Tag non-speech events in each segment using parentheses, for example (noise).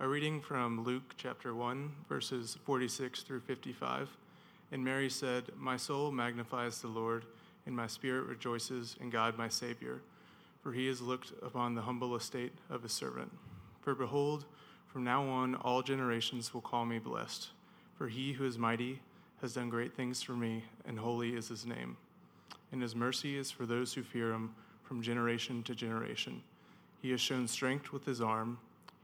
A reading from Luke chapter 1, verses 46 through 55. And Mary said, My soul magnifies the Lord, and my spirit rejoices in God my Savior, for he has looked upon the humble estate of his servant. For behold, from now on all generations will call me blessed, for he who is mighty has done great things for me, and holy is his name. And his mercy is for those who fear him from generation to generation. He has shown strength with his arm.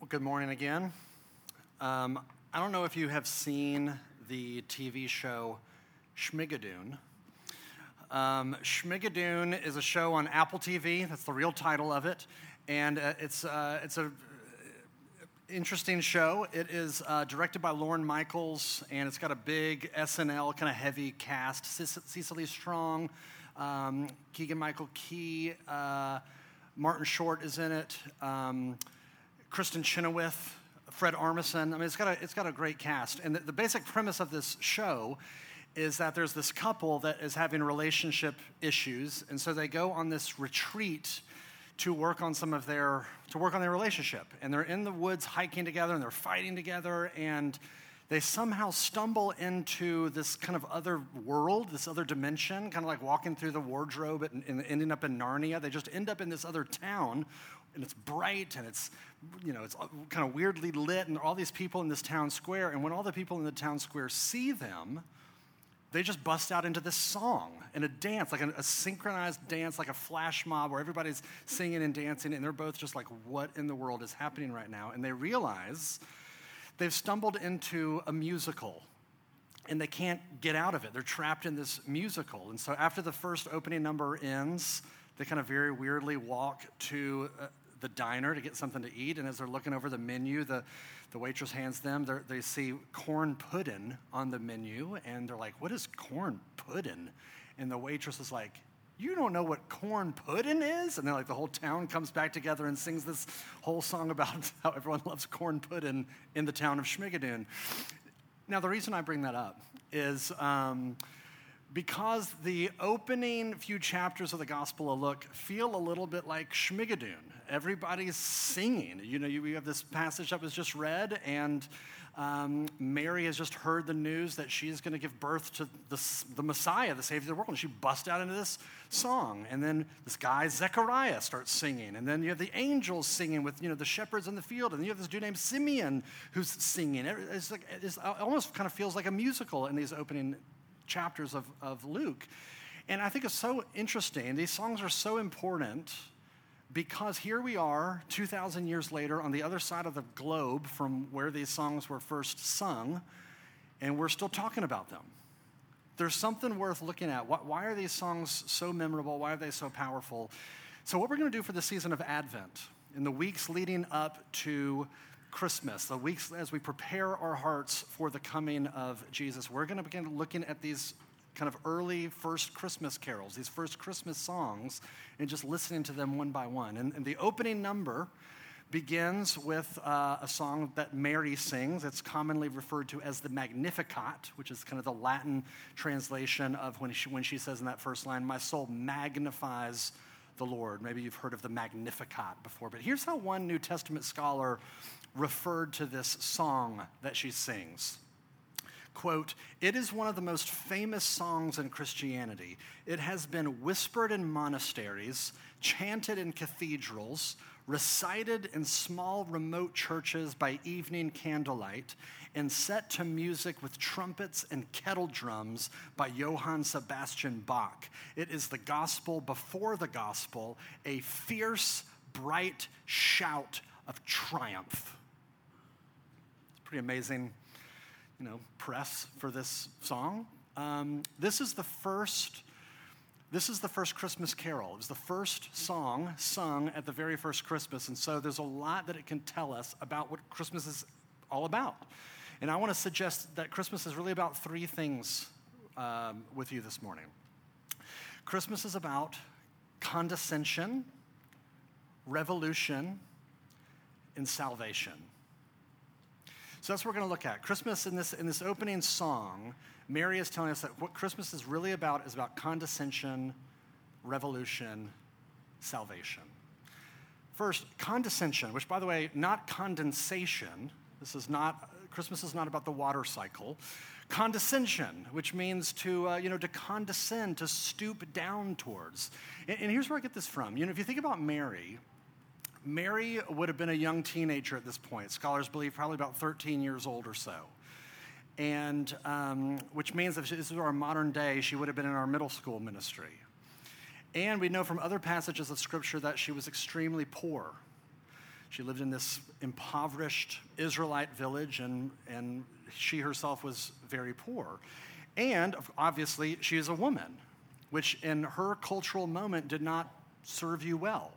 Well, good morning again. Um, I don't know if you have seen the TV show Schmigadoon. Um, Schmigadoon is a show on Apple TV. That's the real title of it, and uh, it's uh, it's a interesting show. It is uh, directed by Lorne Michaels, and it's got a big SNL kind of heavy cast. Cecily Strong, um, Keegan Michael Key, uh, Martin Short is in it, um, Kristin Chenoweth, Fred Armisen. I mean, it's got a, it's got a great cast. And the, the basic premise of this show is that there's this couple that is having relationship issues, and so they go on this retreat to work on some of their to work on their relationship and they're in the woods hiking together and they're fighting together and they somehow stumble into this kind of other world this other dimension kind of like walking through the wardrobe and, and ending up in narnia they just end up in this other town and it's bright and it's you know it's kind of weirdly lit and all these people in this town square and when all the people in the town square see them they just bust out into this song and a dance, like a, a, synchronized dance, like a flash mob where everybody's singing and dancing, and they're both just like, what in the world is happening right now? And they realize they've stumbled into a musical and they can't get out of it. They're trapped in this musical. And so after the first opening number ends, they kind of very weirdly walk to the diner to get something to eat. And as they're looking over the menu, the the waitress hands them, they see corn pudding on the menu, and they're like, What is corn pudding? And the waitress is like, You don't know what corn pudding is? And then, like, the whole town comes back together and sings this whole song about (laughs) how everyone loves corn pudding in the town of Schmigadoon. Now, the reason I bring that up is. Um, because the opening few chapters of the Gospel of Luke feel a little bit like Schmigadoon. Everybody's singing. You know, you, have this passage that was just read, and um, Mary has just heard the news that she's going to give birth to the, the Messiah, the Savior of the world. And she busts out into this song. And then this guy, Zechariah, starts singing. And then you have the angels singing with, you know, the shepherds in the field. And you have this dude named Simeon who's singing. It's like, it's, it almost kind of feels like a musical in these opening chapters of, of Luke. And I think it's so interesting. These songs are so important because here we are 2,000 years later on the other side of the globe from where these songs were first sung, and we're still talking about them. There's something worth looking at. Why are these songs so memorable? Why are they so powerful? So, what we're going to do for the season of Advent, in the weeks leading up to Christmas, the weeks as we prepare our hearts for the coming of Jesus, we're going to begin looking at these kind of early first Christmas carols, these first Christmas songs, and just listening to them one by one. And, and the opening number begins with uh, a song that Mary sings. It's commonly referred to as the Magnificat, which is kind of the Latin translation of when she, when she says in that first line, My soul magnifies the Lord. Maybe you've heard of the Magnificat before, but here's how one New Testament scholar referred to this song that she sings. Quote, it is one of the most famous songs in Christianity. It has been whispered in monasteries, chanted in cathedrals, recited in small remote churches by evening candlelight, and set to music with trumpets and kettle drums by Johann Sebastian Bach. It is the gospel before the gospel, a fierce, bright shout of triumph It's pretty amazing, you know, press for this song. Um, this is the first This is the first Christmas carol. It was the first song sung at the very first Christmas. And so there's a lot that it can tell us about what Christmas is all about. And I want to suggest that Christmas is really about three things um, with you this morning. Christmas is about condescension, revolution, and salvation. So that's what we're going to look at. Christmas in this, in this opening song, Mary is telling us that what Christmas is really about is about condescension, revolution, salvation. First, condescension, which, by the way, not condensation. This is not, Christmas is not about the water cycle. Condescension, which means to, uh, you know, to condescend, to stoop down towards. And, and here's where I get this from. You know, if you think about Mary, Mary would have been a young teenager at this point. Scholars believe probably about 13 years old or so. And um, which means if this is our modern day, she would have been in our middle school ministry. And we know from other passages of scripture that she was extremely poor. She lived in this impoverished Israelite village, and, and she herself was very poor. And obviously, she is a woman, which in her cultural moment did not serve you well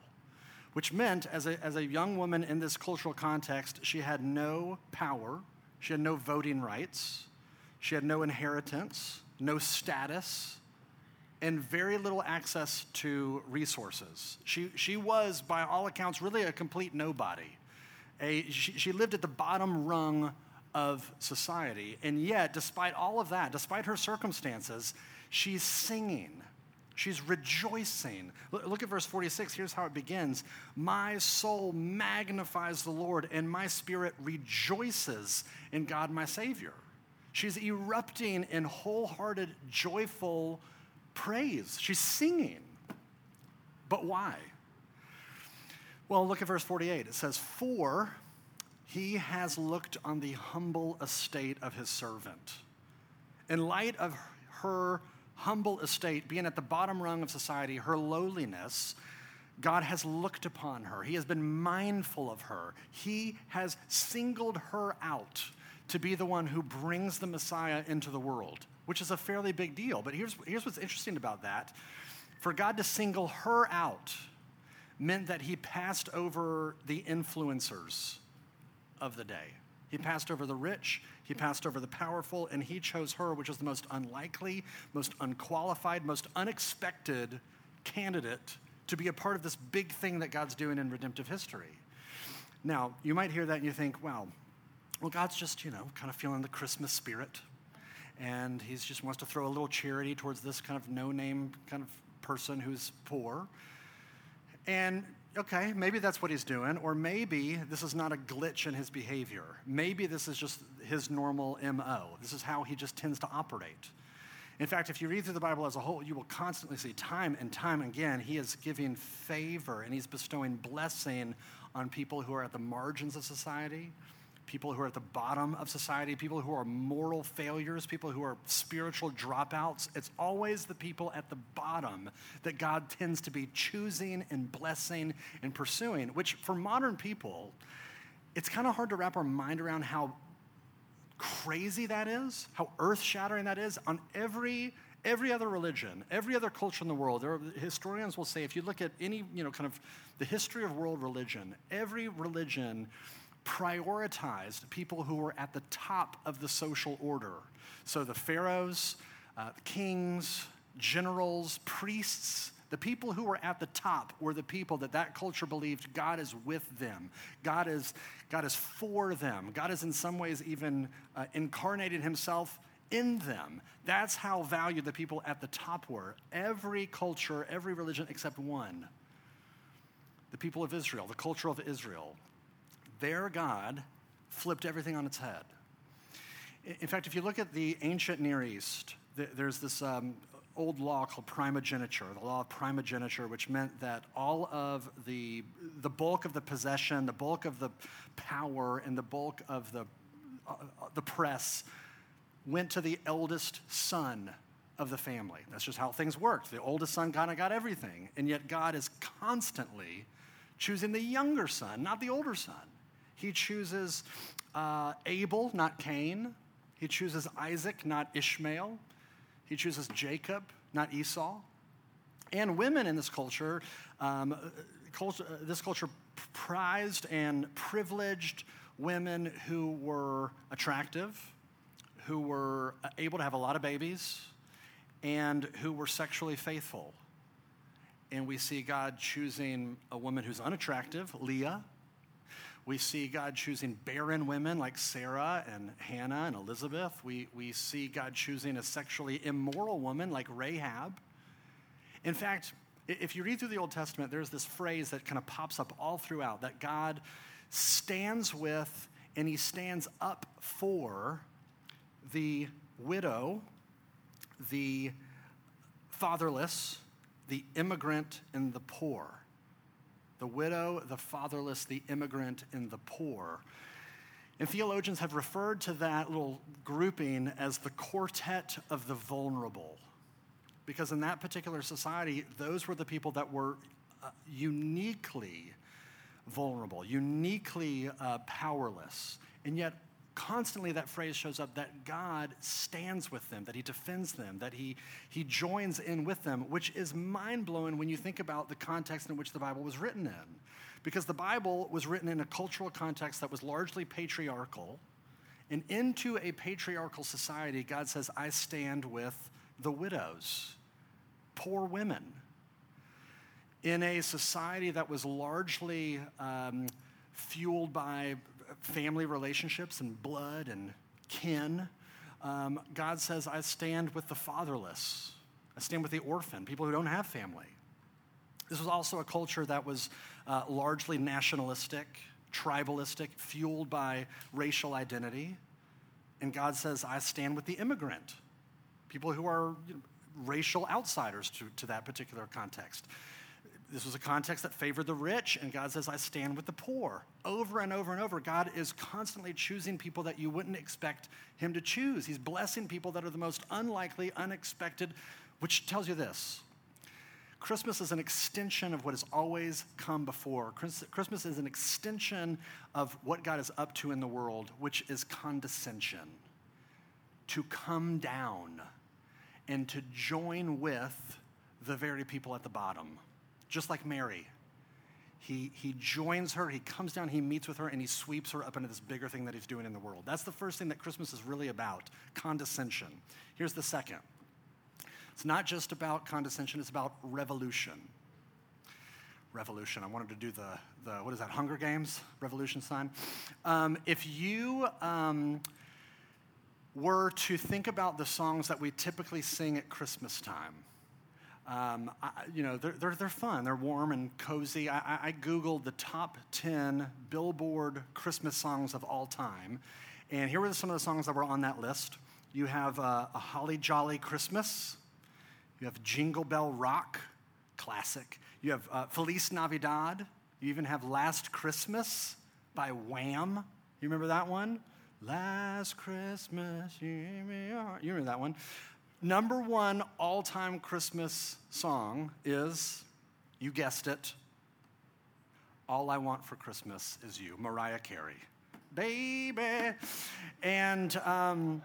which meant as a, as a young woman in this cultural context, she had no power, she had no voting rights, she had no inheritance, no status, and very little access to resources. She, she was, by all accounts, really a complete nobody. A, she, she lived at the bottom rung of society, and yet, despite all of that, despite her circumstances, she's singing She's rejoicing. Look at verse 46. Here's how it begins My soul magnifies the Lord, and my spirit rejoices in God my Savior. She's erupting in wholehearted, joyful praise. She's singing. But why? Well, look at verse 48. It says, For he has looked on the humble estate of his servant. In light of her humble estate, being at the bottom rung of society, her lowliness, God has looked upon her. He has been mindful of her. He has singled her out to be the one who brings the Messiah into the world, which is a fairly big deal. But here's, here's what's interesting about that for God to single her out meant that he passed over the influencers of the day. He passed over the rich, he passed over the powerful, and he chose her, which is the most unlikely, most unqualified, most unexpected candidate to be a part of this big thing that God's doing in redemptive history. Now, you might hear that and you think, wow, well, God's just, you know, kind of feeling the Christmas spirit. And he just wants to throw a little charity towards this kind of no name kind of person who's poor. And okay, maybe that's what he's doing, or maybe this is not a glitch in his behavior. Maybe this is just his normal MO. This is how he just tends to operate. In fact, if you read through the Bible as a whole, you will constantly see time and time again, he is giving favor and he's bestowing blessing on people who are at the margins of society, people who are at the bottom of society, people who are moral failures, people who are spiritual dropouts. It's always the people at the bottom that God tends to be choosing and blessing and pursuing, which for modern people, it's kind of hard to wrap our mind around how crazy that is, how earth shattering that is on every every other religion, every other culture in the world, there are, historians will say if you look at any, you know, kind of the history of world religion, every religion prioritized people who were at the top of the social order. So the pharaohs, uh, kings, generals, priests, the people who were at the top were the people that that culture believed God is with them. God is, God is for them. God is in some ways even uh, incarnated himself in them. That's how valued the people at the top were. Every culture, every religion except one. The people of Israel, the culture of Israel, their God flipped everything on its head. In fact, if you look at the ancient Near East, there's this um, old law called primogeniture, the law of primogeniture, which meant that all of the, the bulk of the possession, the bulk of the power, and the bulk of the, uh, the press went to the eldest son of the family. That's just how things worked. The oldest son kind of got everything. And yet God is constantly choosing the younger son, not the older son. He chooses uh, Abel, not Cain. He chooses Isaac, not Ishmael. He chooses Jacob, not Esau. And women in this culture, um, culture this culture prized and privileged women who were attractive, who were able to have a lot of babies, and who were sexually faithful. And we see God choosing a woman who's unattractive, Leah. We see God choosing barren women like Sarah and Hannah and Elizabeth. We, we see God choosing a sexually immoral woman like Rahab. In fact, if you read through the Old Testament, there's this phrase that kind of pops up all throughout that God stands with and he stands up for the widow, the fatherless, the immigrant, and the poor. The widow, the fatherless, the immigrant, and the poor. And theologians have referred to that little grouping as the quartet of the vulnerable. Because in that particular society, those were the people that were uh, uniquely vulnerable, uniquely uh, powerless. And yet, constantly that phrase shows up that God stands with them, that He defends them, that He, he joins in with them, which is mind blowing when you think about the context in which the Bible was written in. Because the Bible was written in a cultural context that was largely patriarchal. And into a patriarchal society, God says, I stand with the widows, poor women. In a society that was largely um, fueled by family relationships and blood and kin, um, God says, I stand with the fatherless. I stand with the orphan, people who don't have family. This was also a culture that was uh, largely nationalistic, tribalistic, fueled by racial identity. And God says, I stand with the immigrant, people who are you know, racial outsiders to, to that particular context. This was a context that favored the rich, and God says, I stand with the poor. Over and over and over, God is constantly choosing people that you wouldn't expect Him to choose. He's blessing people that are the most unlikely, unexpected, which tells you this Christmas is an extension of what has always come before. Christmas is an extension of what God is up to in the world, which is condescension, to come down and to join with the very people at the bottom just like Mary. He, he joins her, he comes down, he meets with her, and he sweeps her up into this bigger thing that he's doing in the world. That's the first thing that Christmas is really about condescension. Here's the second it's not just about condescension, it's about revolution. Revolution. I wanted to do the, the what is that, Hunger Games revolution sign. Um, if you um, were to think about the songs that we typically sing at Christmas time, um, I, you know, they're, they're, they're, fun. They're warm and cozy. I, I, Googled the top 10 Billboard Christmas songs of all time. And here were some of the songs that were on that list. You have uh, A Holly Jolly Christmas. You have Jingle Bell Rock, classic. You have uh, Feliz Navidad. You even have Last Christmas by Wham. You remember that one? Last Christmas, you remember that one? Number one all time Christmas song is, you guessed it, All I Want for Christmas Is You, Mariah Carey. Baby. And um,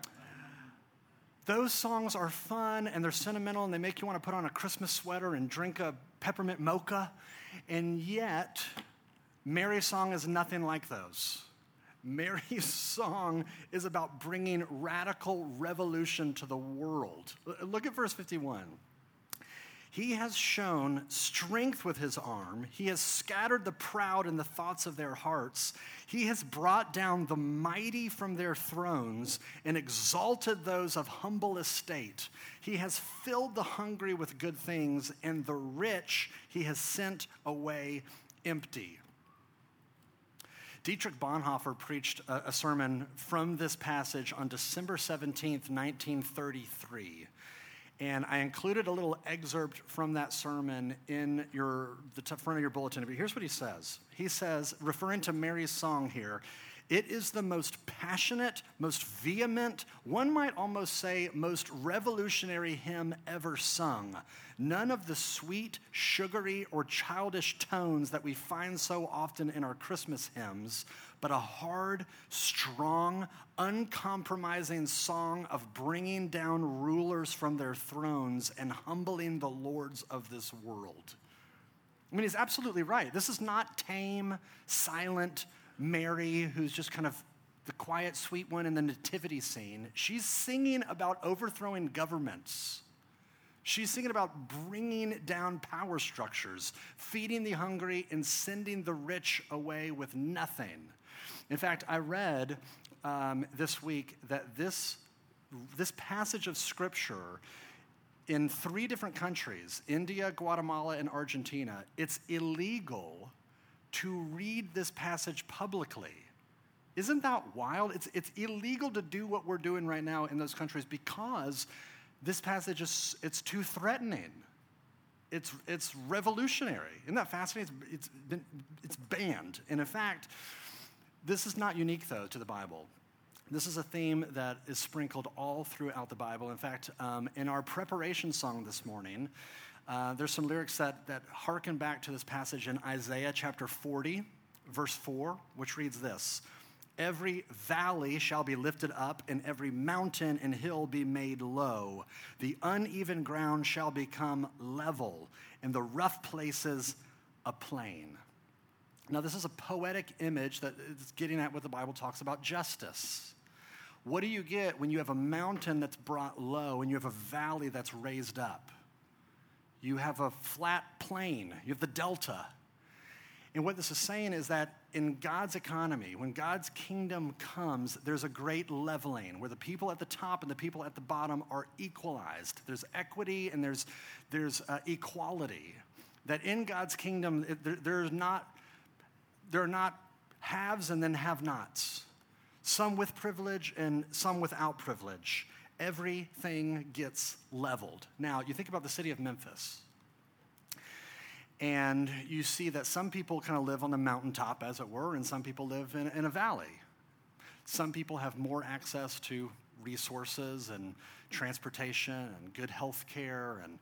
those songs are fun and they're sentimental and they make you want to put on a Christmas sweater and drink a peppermint mocha. And yet, Mary's song is nothing like those. Mary's (laughs) song is about bringing radical revolution to the world. Look at verse 51. He has shown strength with his arm. He has scattered the proud in the thoughts of their hearts. He has brought down the mighty from their thrones and exalted those of humble estate. He has filled the hungry with good things, and the rich he has sent away empty. Dietrich Bonhoeffer preached a, sermon from this passage on December 17th, 1933. And I included a little excerpt from that sermon in your, the front of your bulletin. But here's what he says. He says, referring to Mary's song here, It is the most passionate, most vehement, one might almost say most revolutionary hymn ever sung. None of the sweet, sugary, or childish tones that we find so often in our Christmas hymns, but a hard, strong, uncompromising song of bringing down rulers from their thrones and humbling the lords of this world. I mean, he's absolutely right. This is not tame, silent Mary, who's just kind of the quiet, sweet one in the nativity scene. She's singing about overthrowing governments. She's thinking about bringing down power structures, feeding the hungry, and sending the rich away with nothing. In fact, I read um, this week that this, this passage of scripture in three different countries India, Guatemala, and Argentina it's illegal to read this passage publicly. Isn't that wild? It's, it's illegal to do what we're doing right now in those countries because this passage is it's too threatening. It's, it's revolutionary. Isn't that fascinating? It's, it's, been, it's banned. And in fact, this is not unique, though, to the Bible. This is a theme that is sprinkled all throughout the Bible. In fact, um, in our preparation song this morning, uh, there's some lyrics that, that harken back to this passage in Isaiah chapter 40, verse 4, which reads this Every valley shall be lifted up, and every mountain and hill be made low. The uneven ground shall become level, and the rough places a plain. Now, this is a poetic image that is getting at what the Bible talks about justice. What do you get when you have a mountain that's brought low and you have a valley that's raised up? You have a flat plain, you have the delta. And what this is saying is that in God's economy, when God's kingdom comes, there's a great leveling where the people at the top and the people at the bottom are equalized. There's equity and there's, there's uh, equality. That in God's kingdom, it, there, there's not, there are not haves and then have nots some with privilege and some without privilege. Everything gets leveled. Now, you think about the city of Memphis, and you see that some people kind of live on the mountaintop, as it were, and some people live in, in a valley. Some people have more access to resources and transportation and good health care and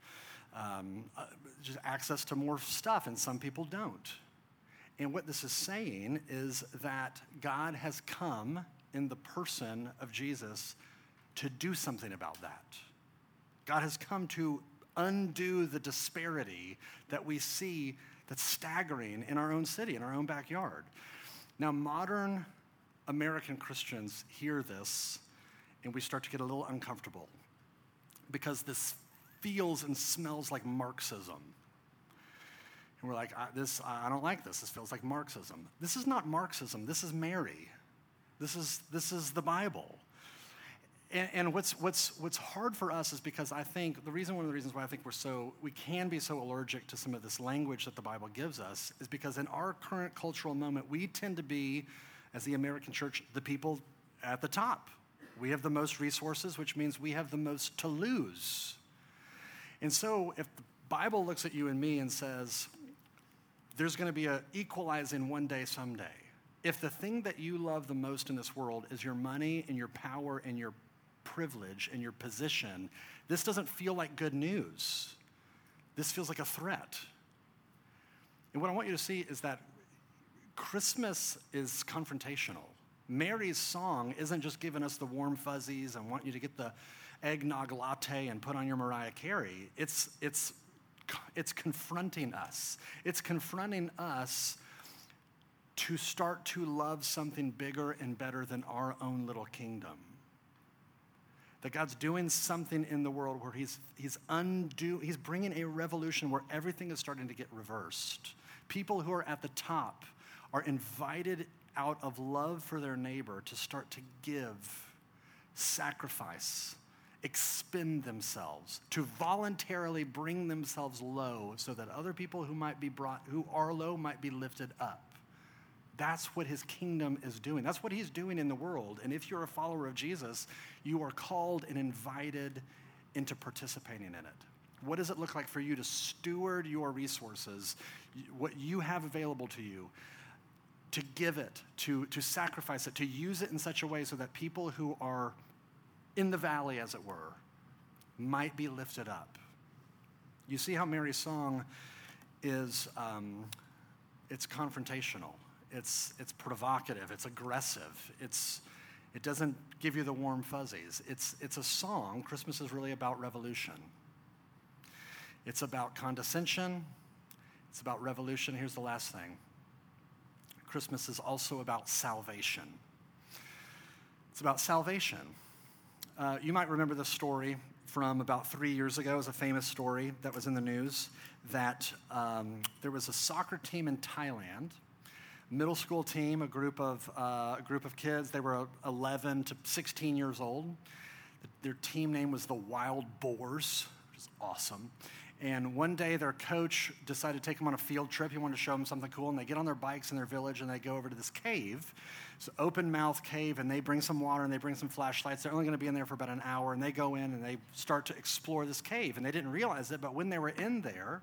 um, uh, just access to more stuff, and some people don't. And what this is saying is that God has come in the person of Jesus to do something about that. God has come to undo the disparity that we see that's staggering in our own city, in our own backyard. Now, modern American Christians hear this and we start to get a little uncomfortable because this feels and smells like Marxism. And we're like, I, this, I don't like this. This feels like Marxism. This is not Marxism. This is Mary. This is, this is the Bible. And, and, what's, what's, what's hard for us is because I think the reason, one of the reasons why I think we're so, we can be so allergic to some of this language that the Bible gives us is because in our current cultural moment, we tend to be, as the American church, the people at the top. We have the most resources, which means we have the most to lose. And so if the Bible looks at you and me and says, there's going to be an equalizing one day someday, if the thing that you love the most in this world is your money and your power and your privilege and your position, this doesn't feel like good news. This feels like a threat. And what I want you to see is that Christmas is confrontational. Mary's song isn't just giving us the warm fuzzies and want you to get the eggnog latte and put on your Mariah Carey. It's, it's, it's confronting us. It's confronting us to start to love something bigger and better than our own little kingdom. That God's doing something in the world where he's, he's undo, he's bringing a revolution where everything is starting to get reversed. People who are at the top are invited out of love for their neighbor to start to give, sacrifice, expend themselves, to voluntarily bring themselves low so that other people who might be brought, who are low might be lifted up. That's what his kingdom is doing. That's what he's doing in the world. And if you're a follower of Jesus, you are called and invited into participating in it. What does it look like for you to steward your resources, what you have available to you, to give it, to, to sacrifice it, to use it in such a way so that people who are in the valley, as it were, might be lifted up. You see how Mary's song is um, it's confrontational, it's, it's provocative, it's aggressive, it's, it doesn't give you the warm fuzzies. It's, it's a song. Christmas is really about revolution. It's about condescension. It's about revolution. Here's the last thing Christmas is also about salvation. It's about salvation. Uh, you might remember this story from about three years ago. It was a famous story that was in the news that um, there was a soccer team in Thailand middle school team, a group of, uh, a group of kids. They were 11 to 16 years old. Their team name was the Wild Boars, which is awesome. And one day their coach decided to take them on a field trip. He wanted to show them something cool. And they get on their bikes in their village and they go over to this cave. It's an open mouth cave. And they bring some water and they bring some flashlights. They're only going to be in there for about an hour. And they go in and they start to explore this cave. And they didn't realize it, but when they were in there,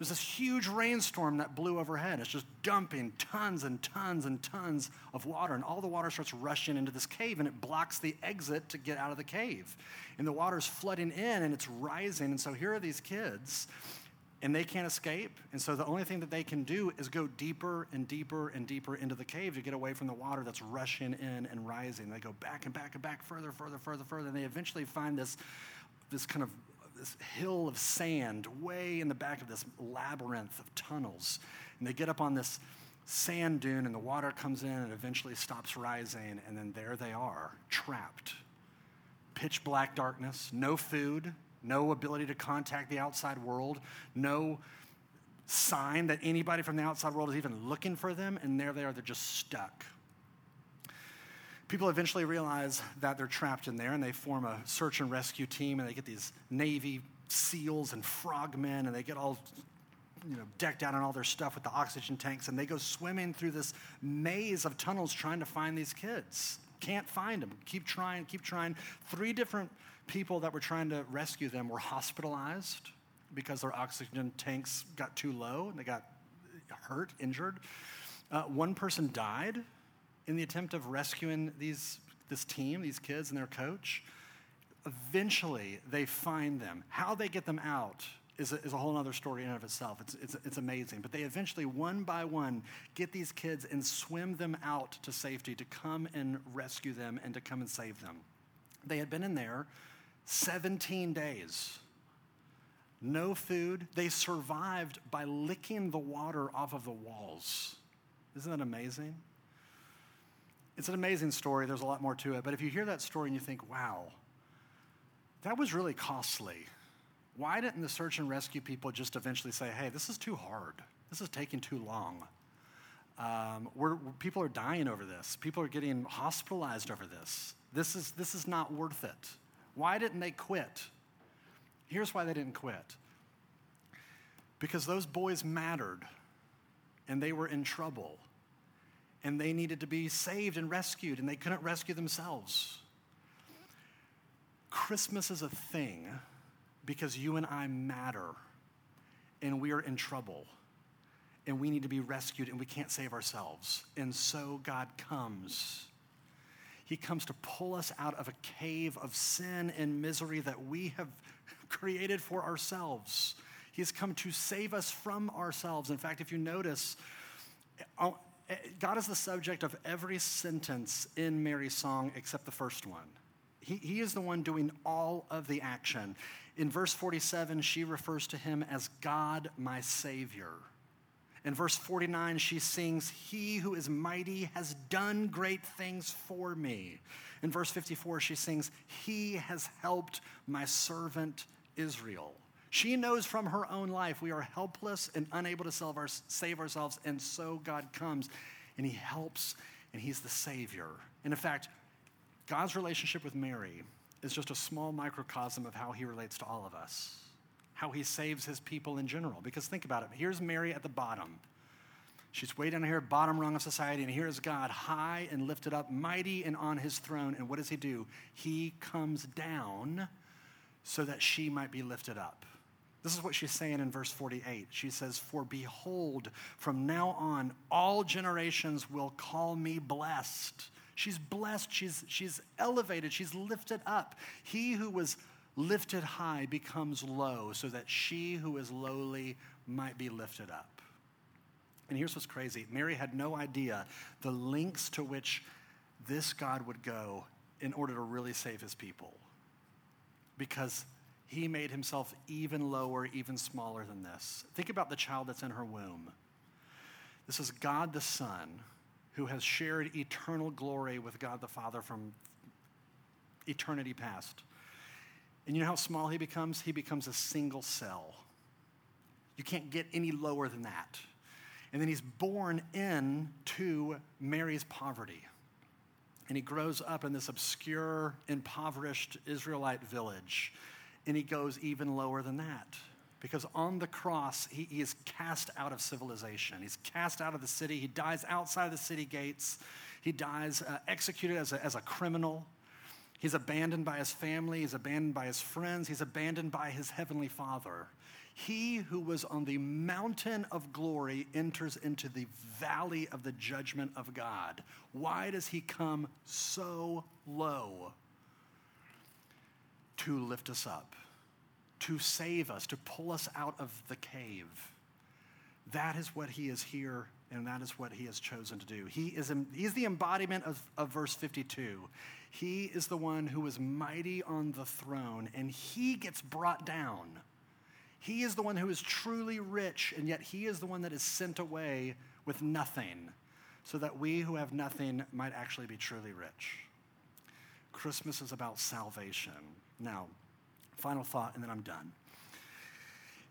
there's this huge rainstorm that blew overhead. It's just dumping tons and tons and tons of water. And all the water starts rushing into this cave and it blocks the exit to get out of the cave. And the water's flooding in and it's rising. And so here are these kids and they can't escape. And so the only thing that they can do is go deeper and deeper and deeper into the cave to get away from the water that's rushing in and rising. They go back and back and back, further, further, further, further. And they eventually find this, this kind of this hill of sand way in the back of this labyrinth of tunnels. And they get up on this sand dune, and the water comes in and eventually stops rising. And then there they are, trapped. Pitch black darkness, no food, no ability to contact the outside world, no sign that anybody from the outside world is even looking for them. And there they are, they're just stuck people eventually realize that they're trapped in there and they form a search and rescue team and they get these Navy SEALs and frogmen and they get all you know, decked out in all their stuff with the oxygen tanks and they go swimming through this maze of tunnels trying to find these kids. Can't find them. Keep trying, keep trying. Three different people that were trying to rescue them were hospitalized because their oxygen tanks got too low and they got hurt, injured. Uh, one person died in the attempt of rescuing these, this team, these kids and their coach, eventually they find them. How they get them out is a, is a whole other story in and of itself. It's, it's, it's amazing. But they eventually, one by one, get these kids and swim them out to safety to come and rescue them and to come and save them. They had been in there 17 days. No food. They survived by licking the water off of the walls. Isn't that amazing? It's an amazing story. There's a lot more to it. But if you hear that story and you think, wow, that was really costly, why didn't the search and rescue people just eventually say, hey, this is too hard? This is taking too long. Um, we're, people are dying over this. People are getting hospitalized over this. This is, this is not worth it. Why didn't they quit? Here's why they didn't quit because those boys mattered and they were in trouble and they needed to be saved and rescued, and they couldn't rescue themselves. Christmas is a thing because you and I matter, and we are in trouble, and we need to be rescued, and we can't save ourselves. And so God comes. He comes to pull us out of a cave of sin and misery that we have (laughs) created for ourselves. He's come to save us from ourselves. In fact, if you notice, Eh, Eh, God is the subject of every sentence in Mary's song except the first one. He, he is the one doing all of the action. In verse 47, she refers to him as God, my Savior. In verse 49, she sings, He who is mighty has done great things for me. In verse 54, she sings, He has helped my servant Israel. She knows from her own life we are helpless and unable to our, save ourselves, and so God comes and He helps, and He's the Savior. And in fact, God's relationship with Mary is just a small microcosm of how He relates to all of us, how He saves His people in general. Because think about it here's Mary at the bottom. She's way down here, bottom rung of society, and here's God high and lifted up, mighty and on his throne. And what does he do? He comes down so that she might be lifted up. This is what she's saying in verse 48. She says, For behold, from now on, all generations will call me blessed. She's blessed, she's, she's elevated, she's lifted up. He who was lifted high becomes low, so that she who is lowly might be lifted up. And here's what's crazy Mary had no idea the lengths to which this God would go in order to really save his people. Because he made himself even lower, even smaller than this. Think about the child that's in her womb. This is God the Son who has shared eternal glory with God the Father from eternity past. And you know how small he becomes? He becomes a single cell. You can't get any lower than that. And then he's born into Mary's poverty. And he grows up in this obscure, impoverished Israelite village and he goes even lower than that. Because on the cross, he, he, is cast out of civilization. He's cast out of the city. He dies outside the city gates. He dies uh, executed as a, as a criminal. He's abandoned by his family. He's abandoned by his friends. He's abandoned by his heavenly father. He who was on the mountain of glory enters into the valley of the judgment of God. Why does he come so low? To lift us up, to save us, to pull us out of the cave. That is what he is here, and that is what he has chosen to do. He is, he is the embodiment of, of verse 52. He is the one who is mighty on the throne, and he gets brought down. He is the one who is truly rich, and yet he is the one that is sent away with nothing, so that we who have nothing might actually be truly rich. Christmas is about salvation. Now, final thought, and then I'm done.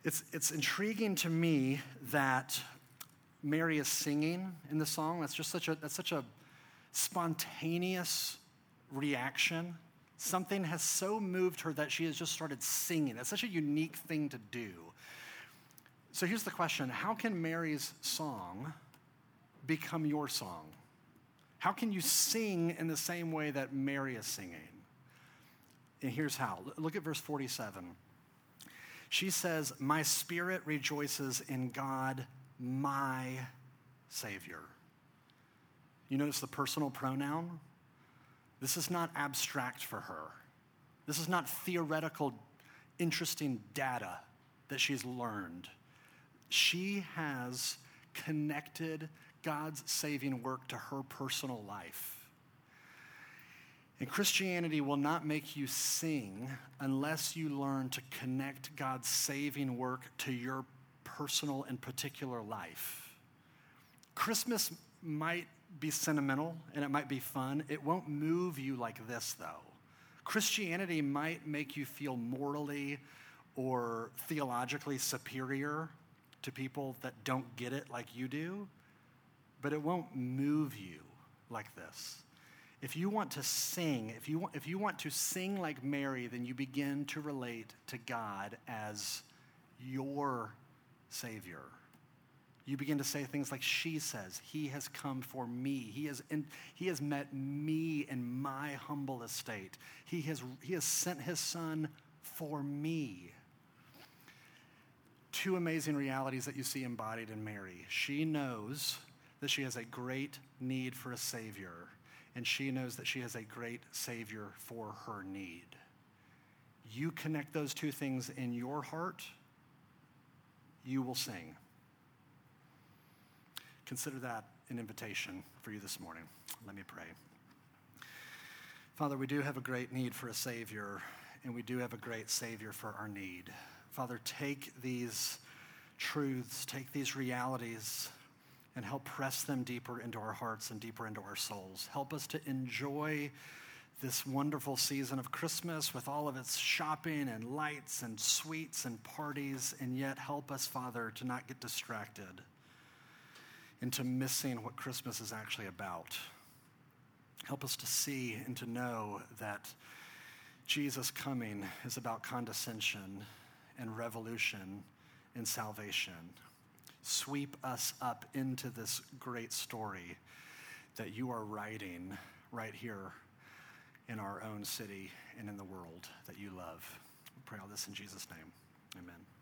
It's, it's intriguing to me that Mary is singing in the song. That's just such a, that's such a spontaneous reaction. Something has so moved her that she has just started singing. That's such a unique thing to do. So here's the question How can Mary's song become your song? How can you sing in the same way that Mary is singing? And here's how look at verse 47. She says, My spirit rejoices in God, my Savior. You notice the personal pronoun? This is not abstract for her. This is not theoretical, interesting data that she's learned. She has connected God's saving work to her personal life. And Christianity will not make you sing unless you learn to connect God's saving work to your personal and particular life. Christmas might be sentimental and it might be fun. It won't move you like this, though. Christianity might make you feel morally or theologically superior to people that don't get it like you do, but it won't move you like this. If you want to sing, if you want, if you want to sing like Mary, then you begin to relate to God as your Savior. You begin to say things like she says, He has come for me. He has, in, he has met me in my humble estate. He has, he has sent His Son for me. Two amazing realities that you see embodied in Mary. She knows that she has a great need for a Savior and she knows that she has a great Savior for her need. You connect those two things in your heart, you will sing. Consider that an invitation for you this morning. Let me pray. Father, we do have a great need for a Savior, and we do have a great Savior for our need. Father, take these truths, take these realities and help press them deeper into our hearts and deeper into our souls. Help us to enjoy this wonderful season of Christmas with all of its shopping and lights and sweets and parties, and yet help us, Father, to not get distracted into missing what Christmas is actually about. Help us to see and to know that Jesus' coming is about condescension and revolution and salvation sweep us up into this great story that you are writing right here in our own city and in the world that you love. We pray all this in Jesus' name. Amen.